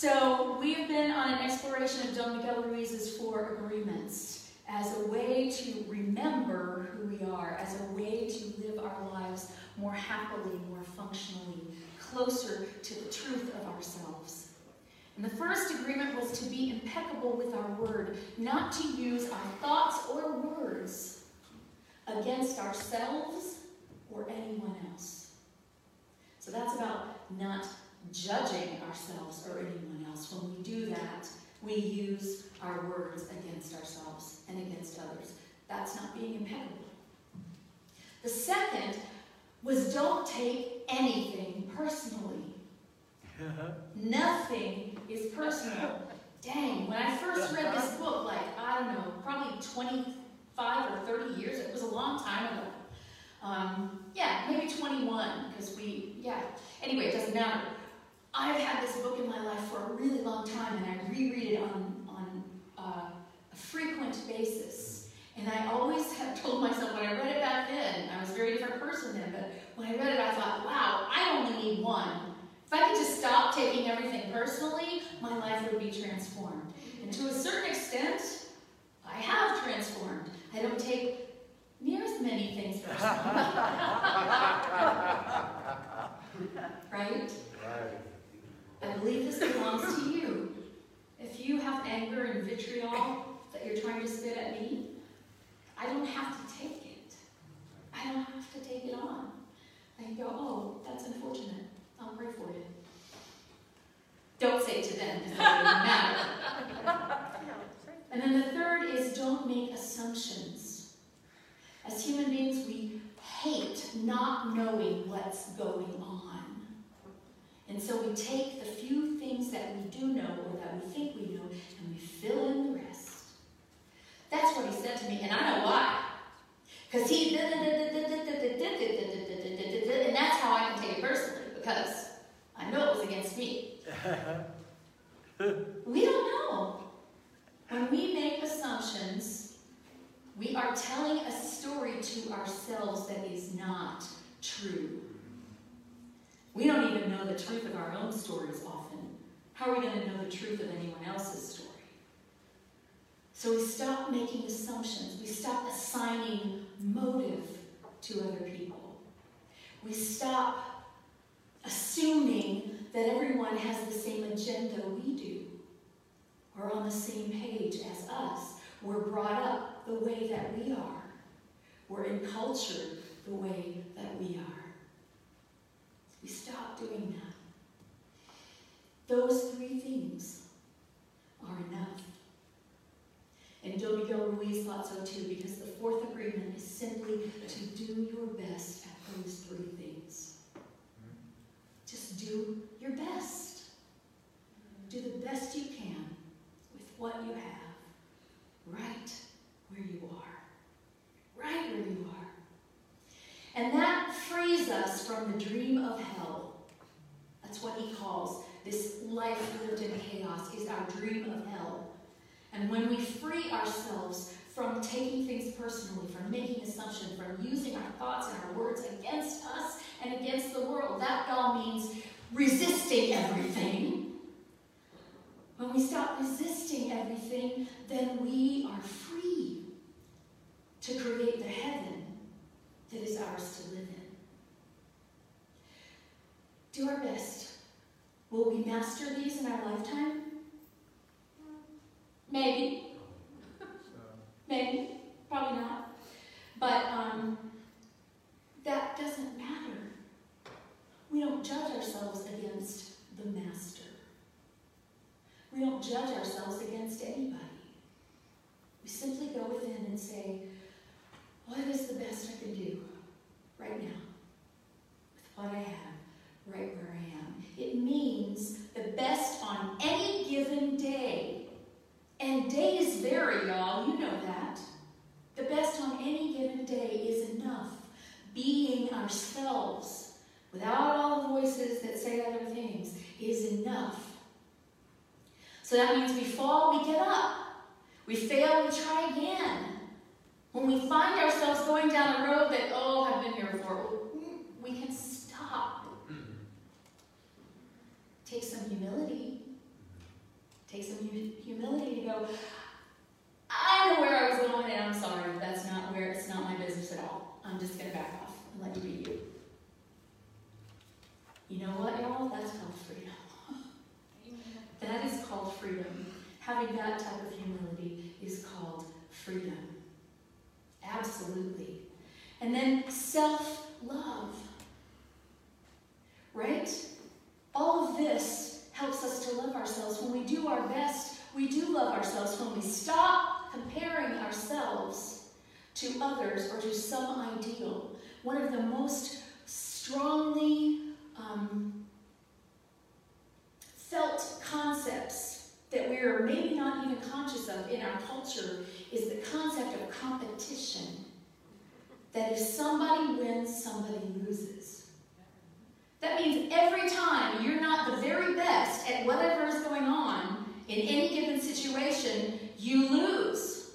So we've been on an exploration of Don Miguel Ruiz's four agreements as a way to remember who we are, as a way to live our lives more happily, more functionally, closer to the truth of ourselves. And the first agreement was to be impeccable with our word, not to use our thoughts or words against ourselves or anyone else. So that's about not judging ourselves or anyone else. When we do that, we use our words against ourselves and against others. That's not being impeccable. The second was don't take anything personally. Nothing is personal. Dang, when I first read this book, like, I don't know, probably 25 or 30 years, it was a long time ago. Um, yeah, maybe 21, because we, yeah. Anyway, it doesn't matter. I've had this book in my life for a really long time, and I reread it on, on uh, a frequent basis. And I always have told myself when I read it back then, I was a very different person then, but when I read it, I thought, wow, I only need one. If I could just stop taking everything personally, my life would be transformed. And to a certain extent, I have transformed. I don't take near as many things personally. right? Believe this belongs to you. If you have anger and vitriol that you're trying to spit at me, I don't have to take it. I don't have to take it on. I go, oh, that's unfortunate. I'll pray for you. Don't say it to them because doesn't matter. And then the third is don't make assumptions. As human beings, we hate not knowing what's going on. And so we take the few things that we do know or that we think we know and we fill in the rest. That's what he said to me, and I know why. Because he, and that's how I can take it personally, because I know it was against me. We don't know. When we make assumptions, we are telling a story to ourselves that is not true. We don't even know the truth of our own stories often. How are we going to know the truth of anyone else's story? So we stop making assumptions. We stop assigning motive to other people. We stop assuming that everyone has the same agenda we do or on the same page as us. We're brought up the way that we are. We're in culture the way that we are. Stop doing that. Those three things are enough. And Don Miguel Ruiz thought so too, because the fourth agreement is simply to do your best at those three things. Just do your best. Do the best you can with what you have, right where you are. Right where you are. And that frees us from the dream of hell. That's what he calls this life lived in chaos, is our dream of hell. And when we free ourselves from taking things personally, from making assumptions, from using our thoughts and our words against us and against the world, that all means resisting everything. When we stop resisting everything, then we are free to create the heaven that is ours to live in. Do our best. Will we master these in our lifetime? Maybe. Maybe. Probably not. But um, that doesn't matter. We don't judge ourselves against the master. We don't judge ourselves against anybody. We simply go within and say, what is the best I can do right now with what I have right where I am? It means the best on any given day. And days vary, y'all. You know that. The best on any given day is enough. Being ourselves without all the voices that say other things is enough. So that means we fall, we get up. We fail, we try again. When we find ourselves going down a road that, oh, I've been here before, we can stop. Take some humility. Take some humility to go, I know where I was going and I'm sorry. That's not where, it's not my business at all. I'm just going to back off and let you be you. You know what, y'all? That's called freedom. that is called freedom. Having that type of humility is called freedom. Absolutely. And then self love. Right? All of this helps us to love ourselves. When we do our best, we do love ourselves. When we stop comparing ourselves to others or to some ideal, one of the most strongly um, felt concepts that we're maybe not even conscious of in our culture is the concept of competition. That if somebody wins, somebody loses. That means every time you're not the very best at whatever is going on in any given situation, you lose.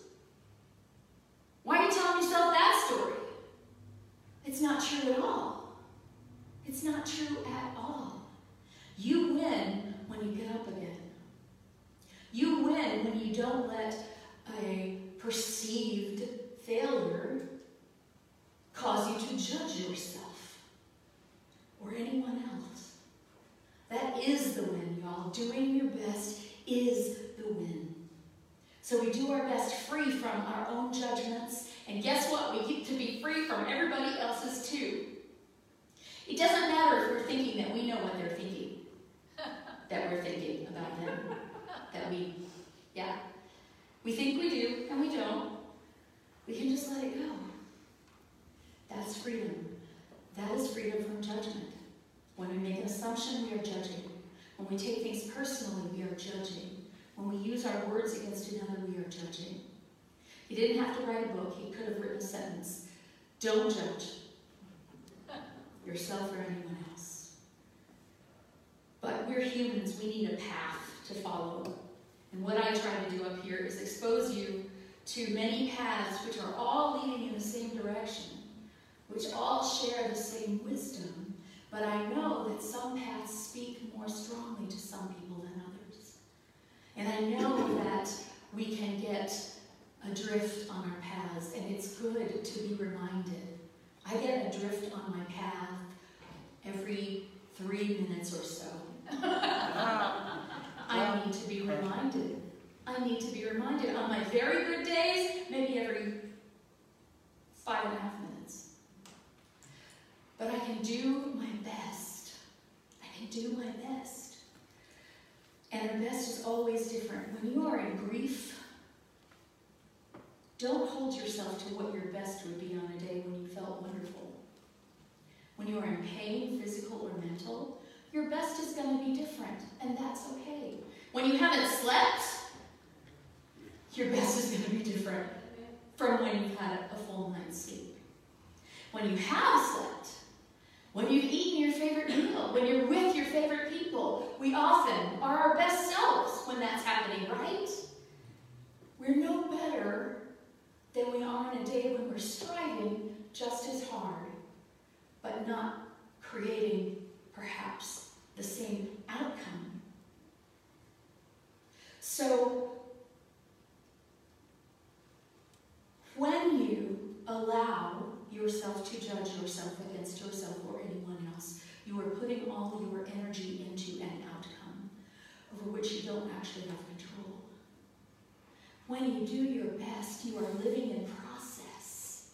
Why are you telling yourself that story? It's not true at all. It's not true at all. You win when you get up again. You win when you don't let a perceived failure cause you to judge yourself or anyone else. That is the win, y'all. Doing your best is the win. So we do our best free from our own judgments. And guess what? We get to be free from everybody else's too. It doesn't matter if we're thinking that we know what they're thinking, that we're thinking about them, that we, yeah. We think we do, and we don't. We can just let it go. That's freedom. That is freedom from judgment. When we make an assumption, we are judging. When we take things personally, we are judging. When we use our words against another, we are judging. He didn't have to write a book, he could have written a sentence. Don't judge yourself or anyone else. But we're humans, we need a path to follow. And what I try to do up here is expose you to many paths which are all leading in the same direction, which all share the same wisdom. But I know that some paths speak more strongly to some people than others. And I know that we can get adrift on our paths, and it's good to be reminded. I get adrift on my path every three minutes or so. I need to be reminded. I need to be reminded on my very good days, maybe every five and a half minutes. But I can do my best. I can do my best. And our best is always different. When you are in grief, don't hold yourself to what your best would be on a day when you felt wonderful. When you are in pain, physical or mental, your best is going to be different, and that's okay. When you haven't slept, your best is going to be different from when you've had a full night's sleep. When you have slept, when you've eaten your favorite meal, when you're with your favorite people, we often are our best selves when that's happening, right? We're no better than we are on a day when we're striving just as hard, but not creating perhaps the same outcome. So, when you allow yourself to judge yourself against yourself or anyone else, you are putting all your energy into an outcome over which you don't actually have control. When you do your best, you are living in process.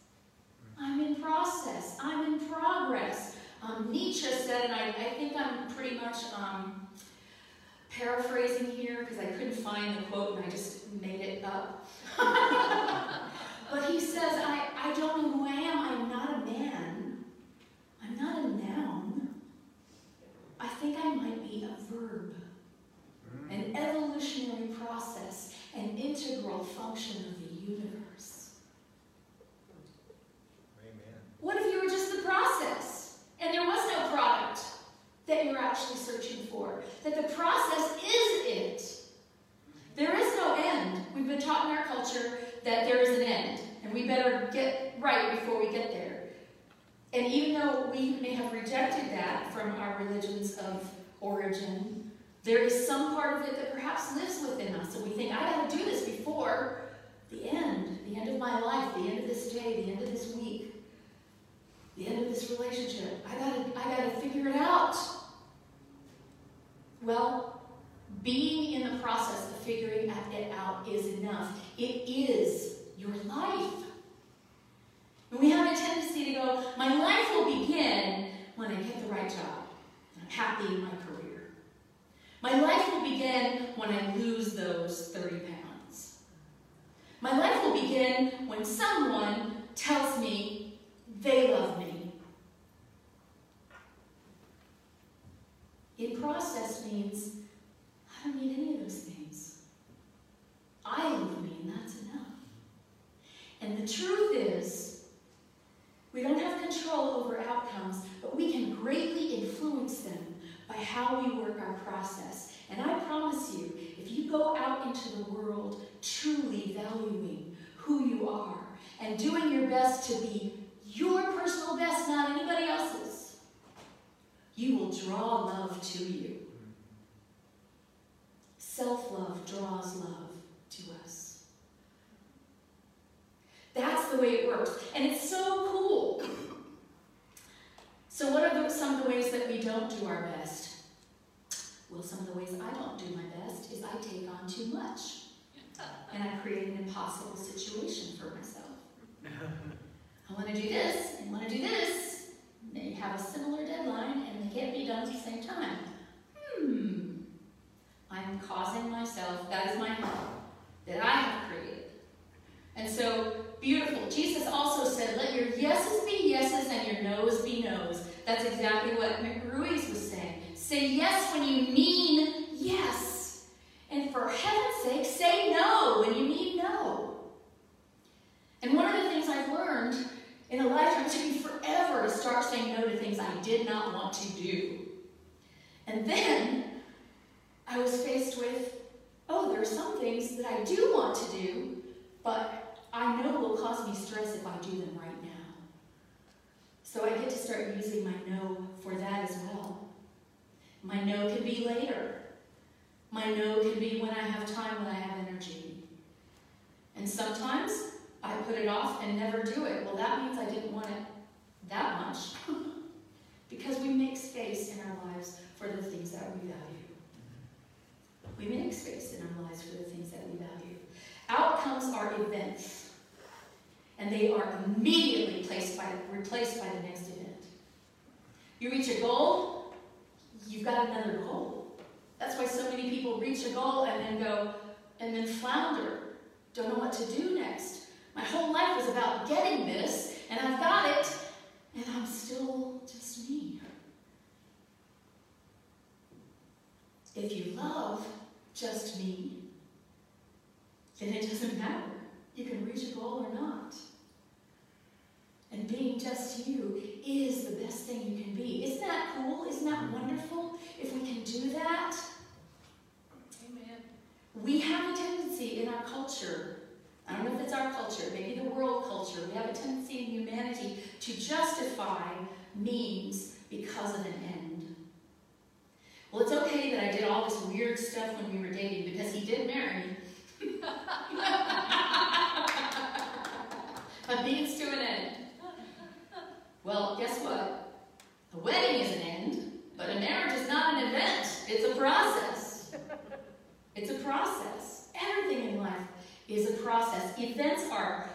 I'm in process. I'm in progress. Um, Nietzsche said, and I, I, think I'm pretty much um, paraphrasing here because I couldn't find the quote and I just made it up. but he says, I, I don't know who I am. I'm not a man. I'm not a noun. I think I might be a verb, an evolutionary process, an integral function of the universe. Amen. What if you were just the process? And there was no product that you're actually searching for. That the process is it. There is no end. We've been taught in our culture that there is an end, and we better get right before we get there. And even though we may have rejected that from our religions of origin, there is some part of it that perhaps lives within us, and we think, I gotta do this before the end, the end of my life, the end of this day, the end of this week, the end of this relationship. I gotta, I gotta figure it out. Well, being in the process of figuring it out is enough. It is your life. And we have a tendency to go, my life will begin when I get the right job. I'm happy in my career. My life will begin when I lose those 30 pounds. My life will begin when someone tells me they love me. In process means I don't need any of those things. I love me, and that's enough. And the truth is, we don't have control over outcomes, but we can greatly influence them by how we work our process. And I promise you, if you go out into the world truly valuing who you are and doing your best to be your personal best, not anybody else's, you will draw love to you. Self love draws love to us. That's the way it works. And it's so cool. So, what are the, some of the ways that we don't do our best? Well, some of the ways I don't do my best is I take on too much. And I create an impossible situation for myself. I want to do this, I want to do this. They have a similar deadline, and they can't be done at the same time. Hmm. I'm causing myself, that is my that I have created. And so, beautiful. Jesus also said, let your yeses be yeses and your noes be noes. That's exactly what Ruiz was saying. Say yes when you mean yes. And for heaven's sake, say no when you mean no. And one of the things I've learned in a lifetime, it took me forever to start saying no to things I did not want to do. And then I was faced with, oh, there are some things that I do want to do, but I know will cause me stress if I do them right now. So I get to start using my no for that as well. My no can be later. My no can be when I have time, when I have energy. And sometimes I put it off and never do it. Well, that means I didn't want it that much. because we make space in our lives for the things that we value. We make space in our lives for the things that we value. Outcomes are events, and they are immediately by, replaced by the next event. You reach a goal, you've got another goal. That's why so many people reach a goal and then go, and then flounder, don't know what to do next. My whole life was about getting this, and I've got it, and I'm still just me. If you love, just me, then it doesn't matter. You can reach a goal or not. And being just you is the best thing you can be. Isn't that cool? Isn't that wonderful? If we can do that. Amen. We have a tendency in our culture, I don't know if it's our culture, maybe the world culture, we have a tendency in humanity to justify means because of an end. Well, it's okay that I did all this weird stuff when we were dating because he did marry me. a means to an end. Well, guess what? A wedding is an end, but a marriage is not an event. It's a process. It's a process. Everything in life is a process. Events are,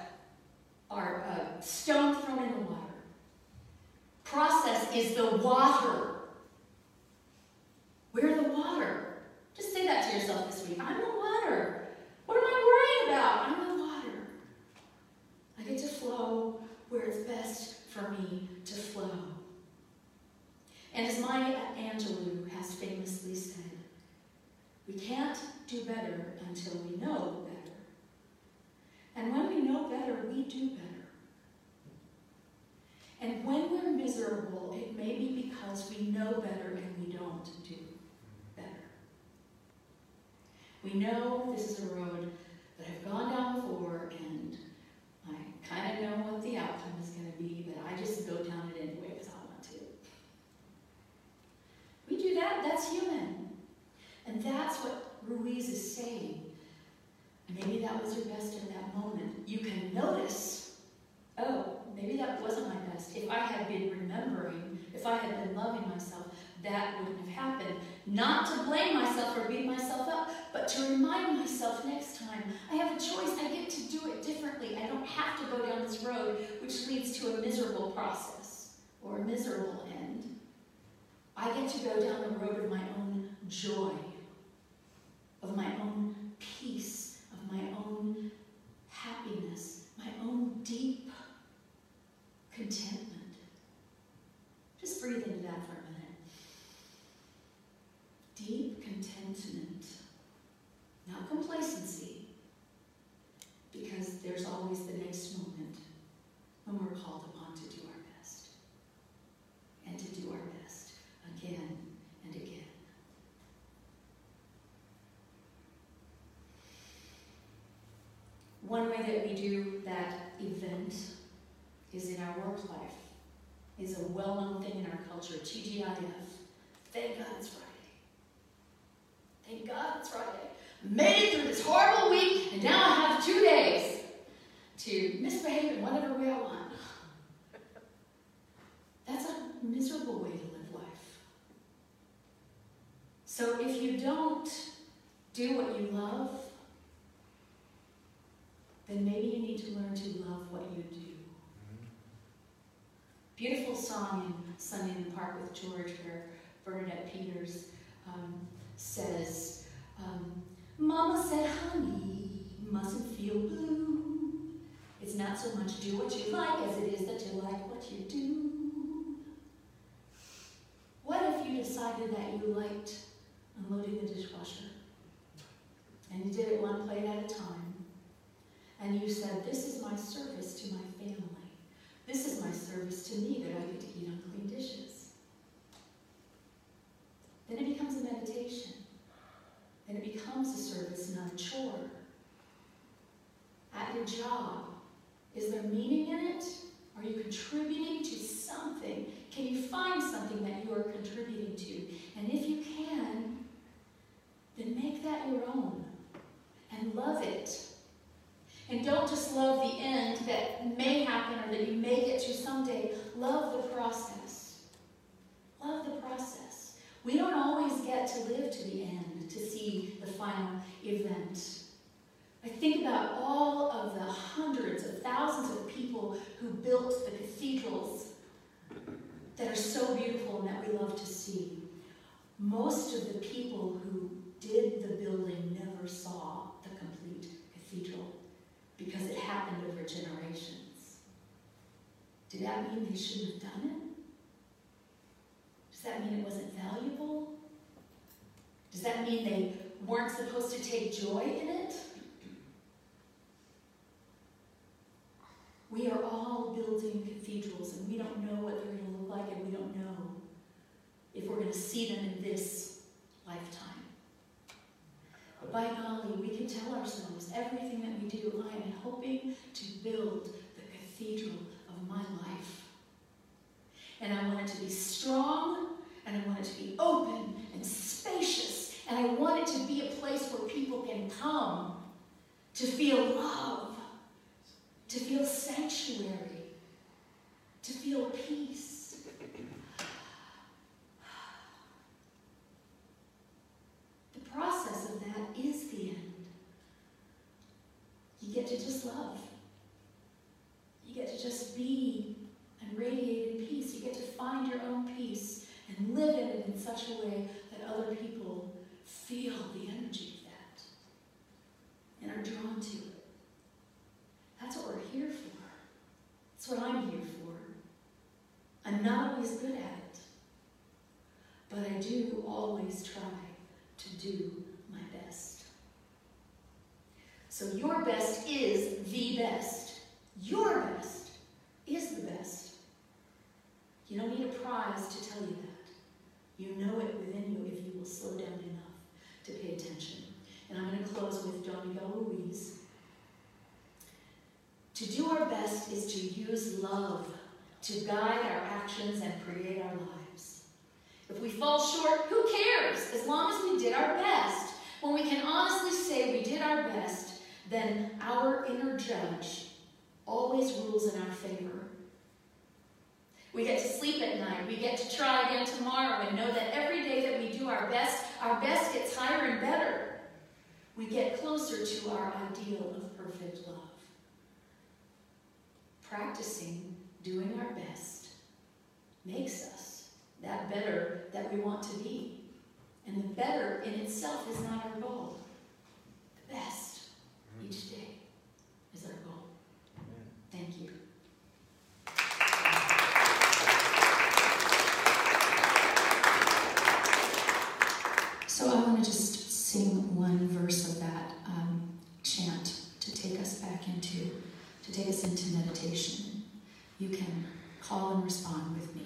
are a uh, stone thrown in the water. Process is the water we're the water. Just say that to yourself this week. I'm the water. What am I worrying about? I'm the water. I get to flow where it's best for me to flow. And as Maya Angelou has famously said, we can't do better until we know better. And when we know better, we do better. And when we're miserable, it may be because we know better and we don't do better. we know this is a road that I've gone down before and I kind of know what the outcome is going to be, but I just go down it anyway because I want to. We do that, that's human. And that's what Ruiz is saying, maybe that was your best in that moment. You can notice, oh, maybe that wasn't my best. If I had been remembering, if I had been loving myself, that wouldn't have happened. Not to blame myself or beat myself up, but to remind myself next time I have a choice. I get to do it differently. I don't have to go down this road, which leads to a miserable process or a miserable end. I get to go down the road of my own joy, of my own peace, of my own happiness, my own deep contentment. Just breathe into that for a minute deep contentment, not complacency, because there's always the next moment when we're called upon to do our best and to do our best again and again. One way that we do that event is in our work life, is a well-known thing in our culture, TGIF. Thank God it's right. Thank God it's Friday. Made it through this horrible week, and now I have two days to misbehave in whatever way I want. That's a miserable way to live life. So if you don't do what you love, then maybe you need to learn to love what you do. Beautiful song in Sunday in the Park with George where Bernadette Peters um, says, um, Mama said, honey, mustn't feel blue. It's not so much do what you like as it is that you like what you do. What if you decided that you liked unloading the dishwasher? And you did it one plate at a time. And you said, this is my service to my family. This is my service to me that I get to eat unclean dishes. Then it becomes a meditation. Then it becomes a service, not a chore. At your job, is there meaning in it? Are you contributing to something? Can you find something that you are contributing to? And if you can, then make that your own and love it. And don't just love the end that may happen or that you may get to someday. Love the process. Love the process. We don't always get to live to the end to see the final event. I think about all of the hundreds of thousands of people who built the cathedrals that are so beautiful and that we love to see. Most of the people who did the building never saw the complete cathedral because it happened over generations. Did that mean they shouldn't have done it? Does that mean it wasn't valuable? Does that mean they weren't supposed to take joy in it? We are all building cathedrals, and we don't know what they're going to look like, and we don't know if we're going to see them in this lifetime. By golly, we can tell ourselves everything that we do, I am hoping to build the cathedral of my life. And I want it to be strong, and I want it to be open and spacious, and I want it to be a place where people can come to feel love, to feel sanctuary, to feel peace. The process of that is the end. You get to just love. You get to just be and radiate in peace. You get to find your own peace and live in it in such a way that other people feel the energy of that and are drawn to it. That's what we're here for. That's what I'm here for. I'm not always good at it, but I do always try to do my best. So your best is the best. Your best is the best. You don't need a prize to tell you that. You know it within you if you will slow down enough to pay attention. And I'm going to close with Don Miguel Ruiz. To do our best is to use love to guide our actions and create our lives. If we fall short, who cares? As long as we did our best. When we can honestly say we did our best, then our inner judge always rules in our favor. We get to sleep at night. We get to try again tomorrow and know that every day that we do our best, our best gets higher and better. We get closer to our ideal of perfect love. Practicing doing our best makes us that better that we want to be. And the better in itself is not our goal. The best each day is our goal. Thank you. So I want to just sing one verse of that um, chant to take us back into, to take us into meditation. You can call and respond with me.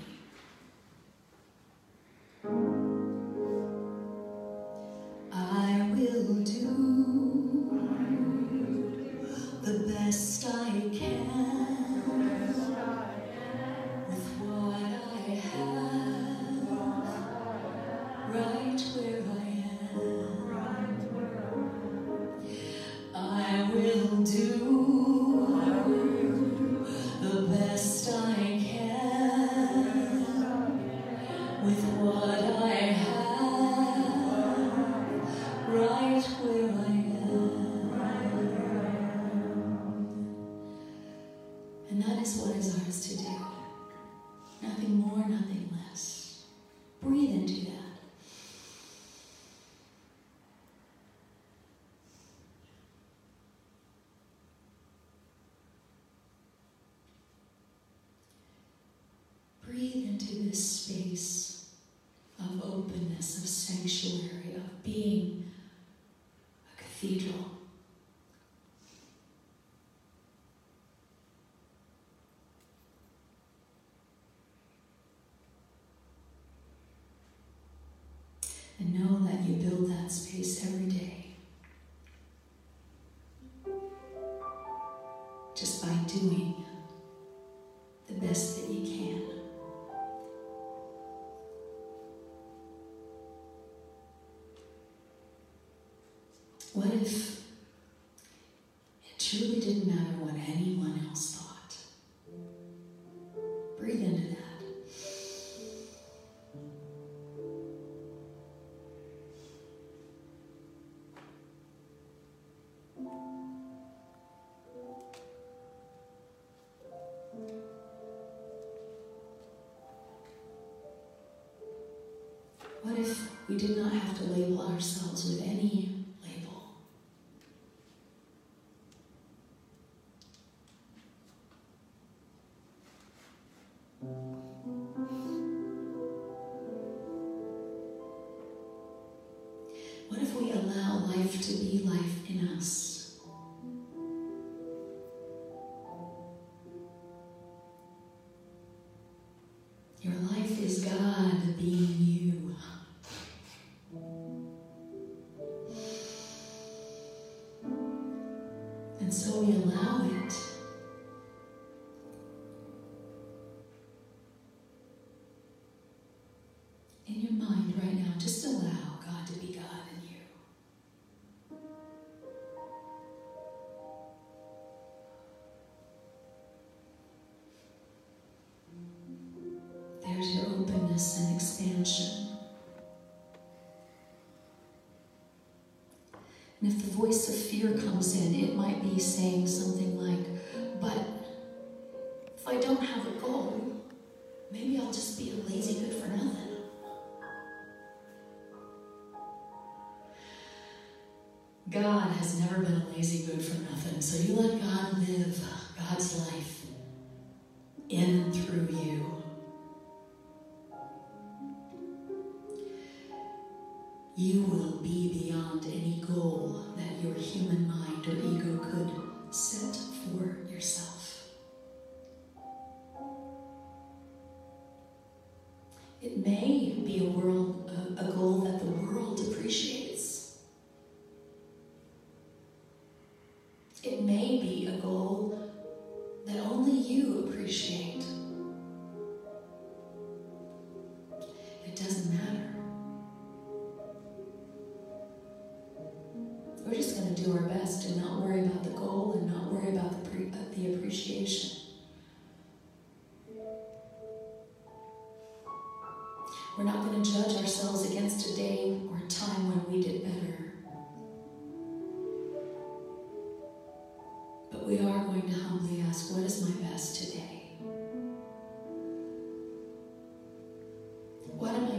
This space of openness, of sanctuary, of being a cathedral. And know that you build that space every day. Breathe into that. What if we did not have to label ourselves with any And so we allow it. And if the voice of fear comes in, it might be saying something like, But if I don't have a goal, maybe I'll just be a lazy good for nothing. God has never been a lazy good for nothing, so you let God live God's life You will be beyond any goal that your human mind or ego could set for yourself.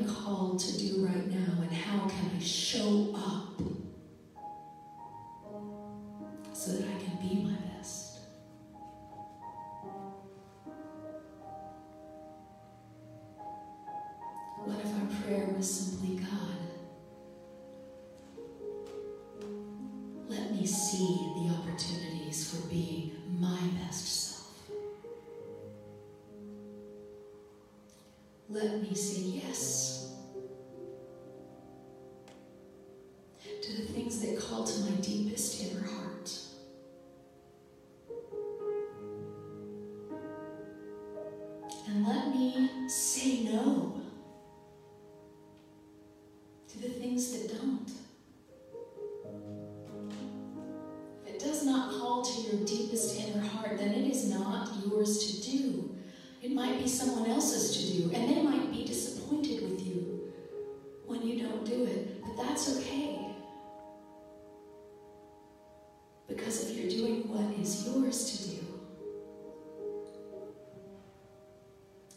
Called to do right now, and how can I show up does not call to your deepest inner heart, then it is not yours to do. It might be someone else's to do, and they might be disappointed with you when you don't do it, but that's okay. Because if you're doing what is yours to do,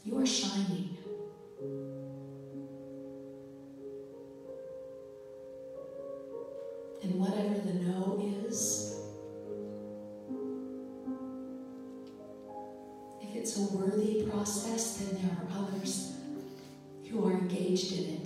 you are shining. Process, then there are others who are engaged in it,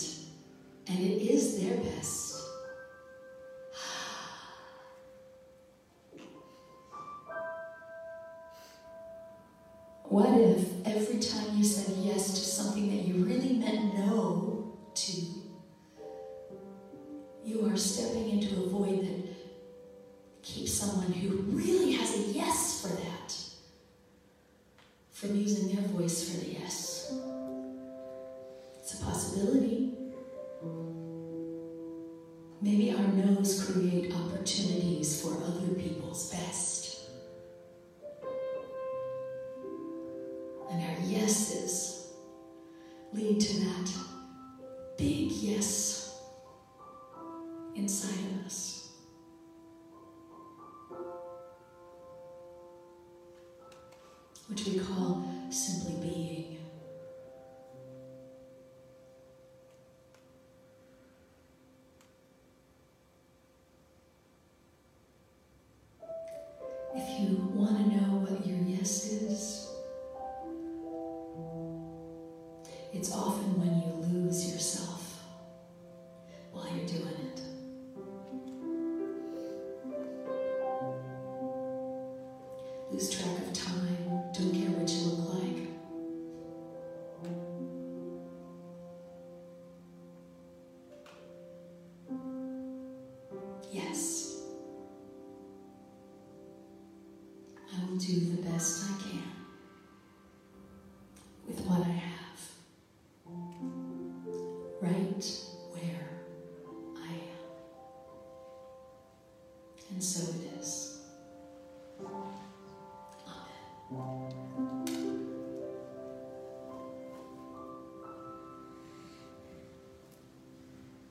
for the yes? It's a possibility. Maybe our no's create opportunities for other people's best. And our yeses lead to that want to know what your yes is, it's often when you lose yourself